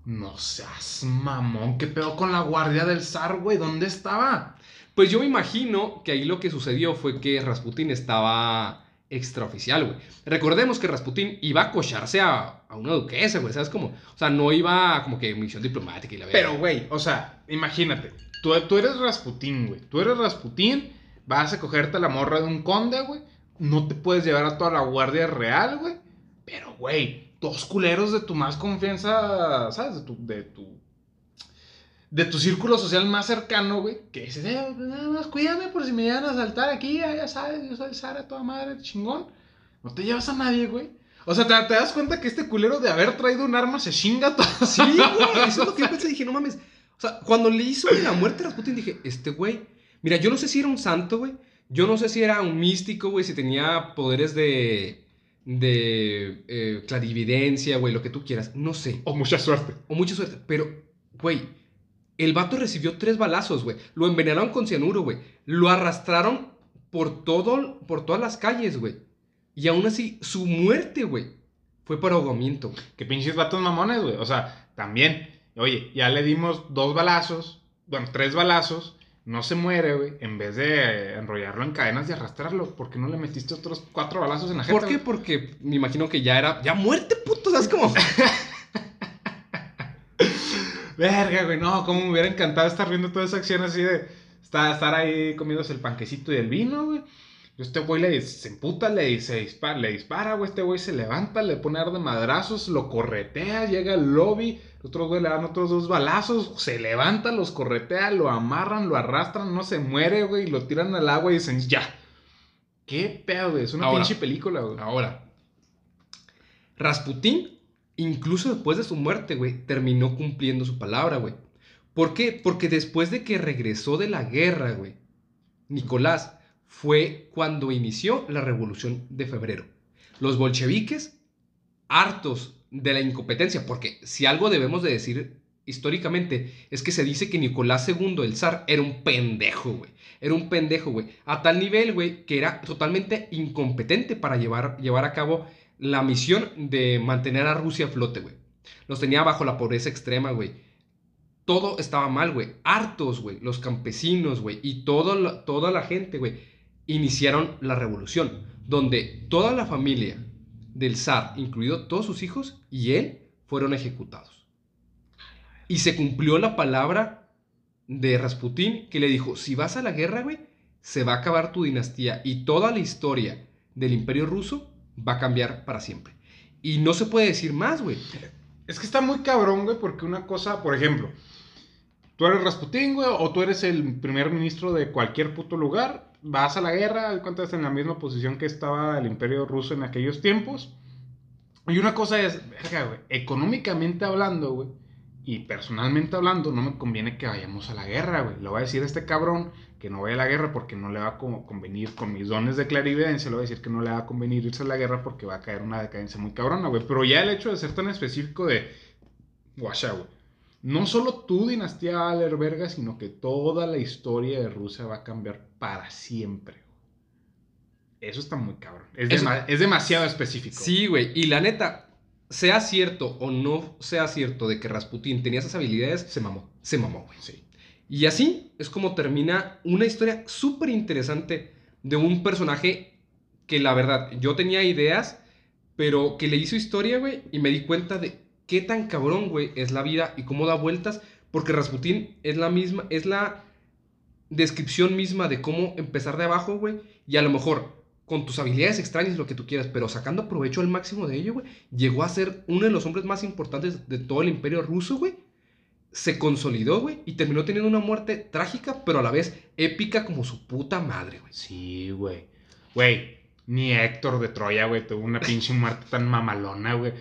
No seas mamón. ¿Qué pedo con la guardia del zar, güey? ¿Dónde estaba? Pues yo me imagino que ahí lo que sucedió fue que Rasputin estaba extraoficial, güey. Recordemos que Rasputin iba a cocharse a, a una duquesa, güey, ¿sabes cómo? O sea, no iba como que misión diplomática y la verga. Pero, güey, o sea, imagínate. Tú, tú eres Rasputín, güey. Tú eres Rasputín. Vas a cogerte a la morra de un conde, güey. No te puedes llevar a toda la guardia real, güey. Pero, güey, dos culeros de tu más confianza, ¿sabes? De tu, de tu, de tu círculo social más cercano, güey. Que dices, eh, nada más cuídame por si me llegan a saltar aquí, ya, ya sabes, yo soy Sara, toda madre, chingón. No te llevas a nadie, güey. O sea, ¿te, te das cuenta que este culero de haber traído un arma se chinga todo. (laughs) Sí, güey, eso es lo que yo pensé, dije, no mames. O sea, cuando le hizo la muerte a Rasputin, dije, este güey, mira, yo no sé si era un santo, güey. Yo no sé si era un místico, güey, si tenía poderes de, de eh, clarividencia, güey, lo que tú quieras. No sé. O mucha suerte. O mucha suerte. Pero, güey, el vato recibió tres balazos, güey. Lo envenenaron con cianuro, güey. Lo arrastraron por, todo, por todas las calles, güey. Y aún así, su muerte, güey, fue por ahogamiento, güey. Que pinches vatos mamones, güey. O sea, también, oye, ya le dimos dos balazos, bueno, tres balazos, no se muere, güey. En vez de eh, enrollarlo en cadenas y arrastrarlo, ¿por qué no le metiste otros cuatro balazos en la jeta? ¿Por qué? güey? Porque me imagino que ya era. ¡Ya muerte, puto! ¿Sabes cómo? (laughs) Verga, güey, no, cómo me hubiera encantado estar viendo toda esa acción así de estar, estar ahí comiéndose el panquecito y el vino, güey. Y Este güey le, se emputa, le, se dispara, le dispara, güey. Este güey se levanta, le pone a dar de madrazos, lo corretea, llega al lobby. Los otros güey le dan otros dos balazos, se levanta, los corretea, lo amarran, lo arrastran, no se muere, güey. y Lo tiran al agua y dicen, ya. ¿Qué pedo, güey? Es una Ahora. pinche película, güey. Ahora, Rasputín, incluso después de su muerte, güey, terminó cumpliendo su palabra, güey. ¿Por qué? Porque después de que regresó de la guerra, güey, Nicolás fue cuando inició la revolución de febrero. Los bolcheviques, hartos de la incompetencia, porque si algo debemos de decir históricamente es que se dice que Nicolás II, el zar, era un pendejo, güey. Era un pendejo, güey. A tal nivel, güey, que era totalmente incompetente para llevar, llevar a cabo la misión de mantener a Rusia a flote, güey. Los tenía bajo la pobreza extrema, güey. Todo estaba mal, güey. Hartos, güey. Los campesinos, güey. Y toda la gente, güey. Iniciaron la revolución. Donde toda la familia del zar, incluido todos sus hijos y él, fueron ejecutados. Y se cumplió la palabra de Rasputín que le dijo, si vas a la guerra, güey, se va a acabar tu dinastía y toda la historia del imperio ruso va a cambiar para siempre. Y no se puede decir más, güey. Es que está muy cabrón, güey, porque una cosa, por ejemplo, tú eres Rasputín, güey, o tú eres el primer ministro de cualquier puto lugar, vas a la guerra, cuentas en la misma posición que estaba el imperio ruso en aquellos tiempos. Y una cosa es, verga, güey, económicamente hablando, güey, y personalmente hablando, no me conviene que vayamos a la guerra, güey. Le voy a decir este cabrón que no vaya a la guerra porque no le va a co- convenir con mis dones de clarividencia. Le voy a decir que no le va a convenir irse a la guerra porque va a caer una decadencia muy cabrona, güey. Pero ya el hecho de ser tan específico de, guacha, güey. No solo tu dinastía va a valer verga, sino que toda la historia de Rusia va a cambiar para siempre. Eso está muy cabrón. Es, Eso- es demasiado específico. Sí, güey. Y la neta, sea cierto o no sea cierto de que Rasputín tenía esas habilidades, Se mamó. se mamó, güey. Sí. Y así es como termina una historia súper interesante de un personaje que la verdad yo tenía ideas, pero que le hizo historia, güey, y me di cuenta de qué tan cabrón, güey, es la vida y cómo da vueltas, porque Rasputín es la misma, es la descripción misma de cómo empezar de abajo, güey, y a lo mejor con tus habilidades extrañas, lo que tú quieras, pero sacando provecho al máximo de ello, güey, llegó a ser uno de los hombres más importantes de todo el imperio ruso, güey, se consolidó, güey, y terminó teniendo una muerte trágica, pero a la vez épica como su puta madre, güey. Sí, güey. Güey, ni Héctor de Troya, güey, tuvo una pinche muerte tan mamalona, güey.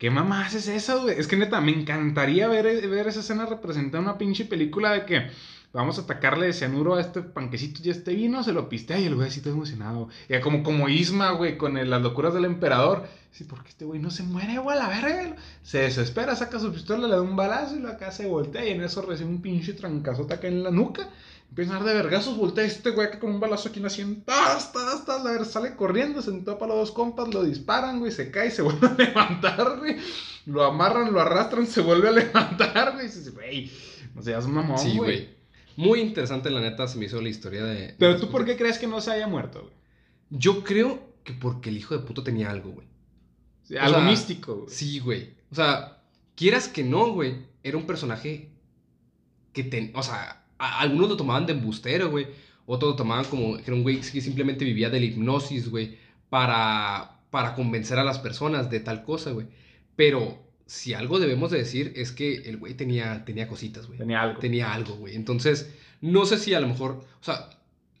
¿Qué mamás es esa, güey? Es que neta, me encantaría ver, ver esa escena representada en una pinche película de que vamos a atacarle de cianuro a este panquecito y a este vino, se lo pistea y el güey así todo emocionado. Y como, como Isma, güey, con el- las locuras del emperador. Sí, porque este güey no se muere, güey, a la verga. Se desespera, saca su pistola, le da un balazo y la acá se voltea y en eso recibe un pinche trancazote acá en la nuca. Empieza a dar de vergazos, voltea este güey que con un balazo aquí naciendo. ¡Tas, tas, tas! La ver, sale corriendo, se topa los dos compas, lo disparan, güey, se cae, se (laughs) vuelve a levantar, güey. Lo amarran, lo arrastran, se vuelve a (laughs) levantar, güey. Y dices, güey, no seas mamón, sí, güey. güey. Muy interesante, la neta, se me hizo la historia de... Pero de tú, ¿por qué crees que no se haya muerto, güey? Yo creo que porque el hijo de puto tenía algo, güey. Sí, algo sea, místico, güey. Sí, güey. O sea, quieras que no, güey, era un personaje que, ten, o sea, a- algunos lo tomaban de embustero, güey. Otros lo tomaban como que era un güey que simplemente vivía de la hipnosis, güey, para, para convencer a las personas de tal cosa, güey. Pero si algo debemos de decir es que el güey tenía, tenía cositas, güey. Tenía algo. Tenía algo, güey. Entonces, no sé si a lo mejor, o sea,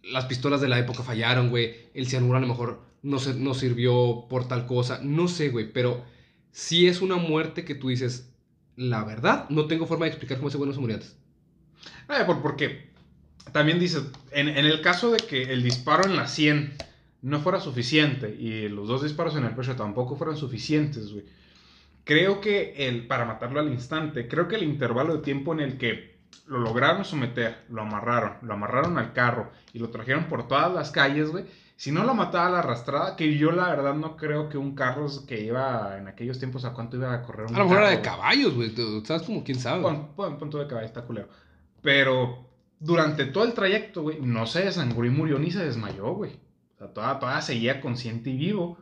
las pistolas de la época fallaron, güey. El cianuro a lo mejor no, se, no sirvió por tal cosa. No sé, güey, pero sí es una muerte que tú dices, la verdad, no tengo forma de explicar cómo ese güey no se murió antes. Eh, por, porque también dices, en, en el caso de que el disparo en la 100 no fuera suficiente y los dos disparos en el pecho tampoco fueran suficientes, güey. Creo que el, para matarlo al instante, creo que el intervalo de tiempo en el que lo lograron someter, lo amarraron, lo amarraron al carro y lo trajeron por todas las calles, güey. Si no lo mataba a la arrastrada, que yo la verdad no creo que un carro que iba en aquellos tiempos a cuánto iba a correr un A lo mejor era de caballos, güey. ¿Sabes como quién sabe? Pon, pon de caballo, está culero. Pero durante todo el trayecto, güey, no se desangró y murió ni se desmayó, güey. O sea, todavía, todavía seguía consciente y vivo.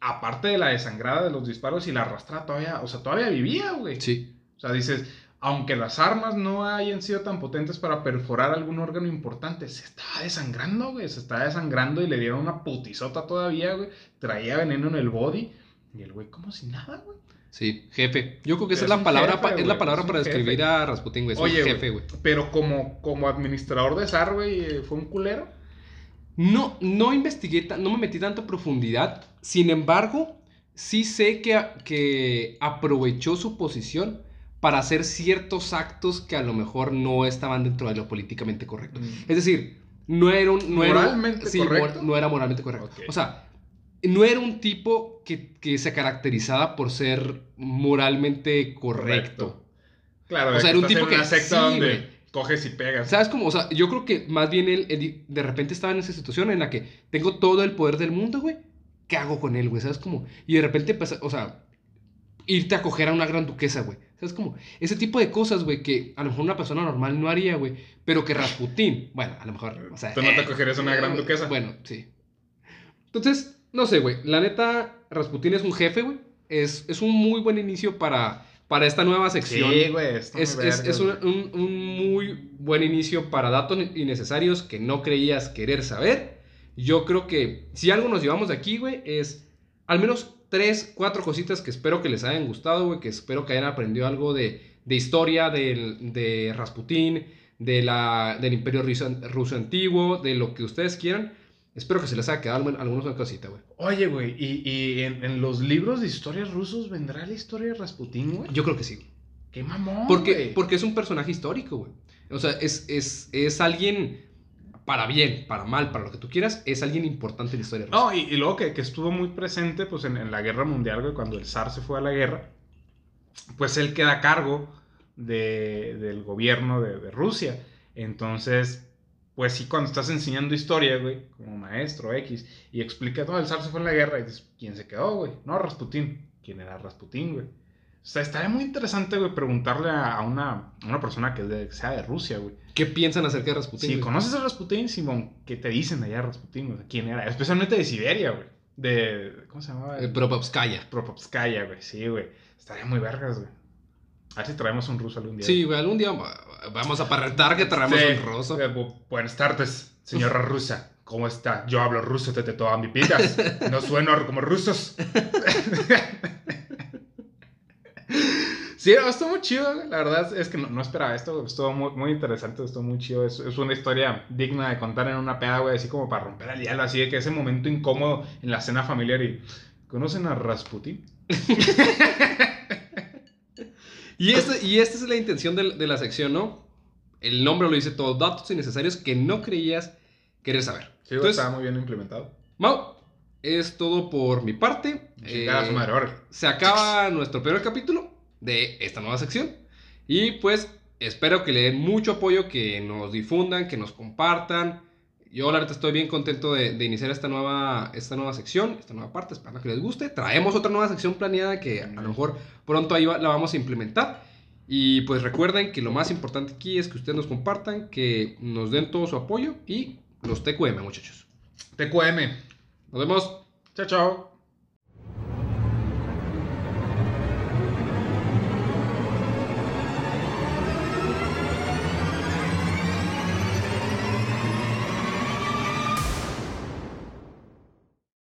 Aparte de la desangrada de los disparos y la arrastrada, todavía, o sea, todavía vivía, güey. Sí. O sea, dices, aunque las armas no hayan sido tan potentes para perforar algún órgano importante, se estaba desangrando, güey. Se estaba desangrando y le dieron una putizota todavía, güey. Traía veneno en el body. Y el güey, como si nada, güey. Sí, jefe. Yo creo que esa Es es la palabra, jefe, es la palabra es para describir jefe. a güey. Es Oye, un jefe, güey. Pero como, como administrador de SAR, güey, eh, fue un culero. No, no investigué, no me metí tanto a profundidad. Sin embargo, sí sé que, que aprovechó su posición para hacer ciertos actos que a lo mejor no estaban dentro de lo políticamente correcto. Es decir, no era un... No era ¿Moralmente sí, correcto? mor- no era moralmente correcto. O sea, no era un tipo que, que se caracterizaba por ser moralmente correcto. Claro, O sea, que era un tipo en una que- secta sí, donde coges y pegas. ¿Sabes cómo? O sea, yo creo que más bien él, él de repente estaba en esa situación en la que tengo todo el poder del mundo, güey. ¿Qué hago con él, güey? ¿Sabes cómo? Y de repente, pues, o sea, irte a coger a una gran duquesa, güey. ¿Sabes cómo? Ese tipo de cosas, güey, que a lo mejor una persona normal no haría, güey. Pero que Rasputín, bueno, a lo mejor, o sea... ¿Tú no te eh, cogerías una gran eh, duquesa? Bueno, sí. Entonces, no sé, güey. La neta, Rasputín es un jefe, güey. Es, es un muy buen inicio para, para esta nueva sección. Sí, güey, Es, es, es un, un- un muy buen inicio para datos innecesarios que no creías querer saber. Yo creo que si algo nos llevamos de aquí, güey, es al menos tres, cuatro cositas que espero que les hayan gustado, güey, que espero que hayan aprendido algo de, de historia del, de Rasputín, de la, del Imperio ruso, ruso antiguo, de lo que ustedes quieran. Espero que se les haya quedado al- algunos una cosita, güey. Oye, güey, ¿y, y en, en los libros de historias rusos vendrá la historia de Rasputín, güey? Yo creo que sí. ¡Qué mamón, Porque, güey! porque es un personaje histórico, güey. O sea, es, es, es alguien para bien, para mal, para lo que tú quieras, es alguien importante en la historia rusa. No, y, y luego que, que estuvo muy presente, pues, en, en la Guerra Mundial, güey, cuando el zar se fue a la guerra, pues él queda a cargo de- del gobierno de, de Rusia. Entonces, pues sí, cuando estás enseñando historia, güey, como maestro X, y explicas, no, el zar se fue a la guerra, y dices, ¿quién se quedó, güey? No, Rasputín. ¿Quién era Rasputín, güey? O sea, estaría muy interesante, güey, preguntarle a una, a una persona que, de- sea de Rusia, güey. ¿Qué piensan acerca de Rasputín? Si güey? conoces a Rasputín, Simón, ¿qué te dicen allá de Rasputín? güey? ¿Quién era? Especialmente de Siberia, güey. De. ¿Cómo se llamaba? Eh, Propopskaya. Propopskaya, güey. Sí, güey. Estaría muy vergas, güey. A ver si traemos un ruso algún día. Sí, güey, algún día va- vamos a aparentar que traemos Sí. un roso. Eh, bu- Buenas tardes, señora (laughs) rusa. ¿Cómo está? Yo hablo ruso desde toda mi vida. No sueno como rusos. (laughs) Sí, estuvo muy chido. La verdad es que no, no esperaba esto. Estuvo muy, muy interesante, estuvo muy chido. Es, es una historia digna de contar en una peda, güey, así como para romper el hielo, así de que ese momento incómodo en la cena familiar y... ¿Conocen a Rasputin? (laughs) Y, este, y esta es la intención de, la sección, ¿no? El nombre lo dice todo, datos innecesarios que no creías querer saber. Sí, Entonces, estaba muy bien implementado. Mau, es todo por mi parte. Eh, se acaba nuestro primer capítulo de esta nueva sección. Y pues espero que le den mucho apoyo, que nos difundan, que nos compartan. Yo la verdad estoy bien contento de, de iniciar esta nueva, esta nueva sección, esta nueva parte, espero que les guste. Traemos otra nueva sección planeada que a lo mejor pronto ahí va- la vamos a implementar. Y pues recuerden que lo más importante aquí es que ustedes nos compartan, que nos den todo su apoyo y los TQM muchachos. TQM. Nos vemos. Chao, chao.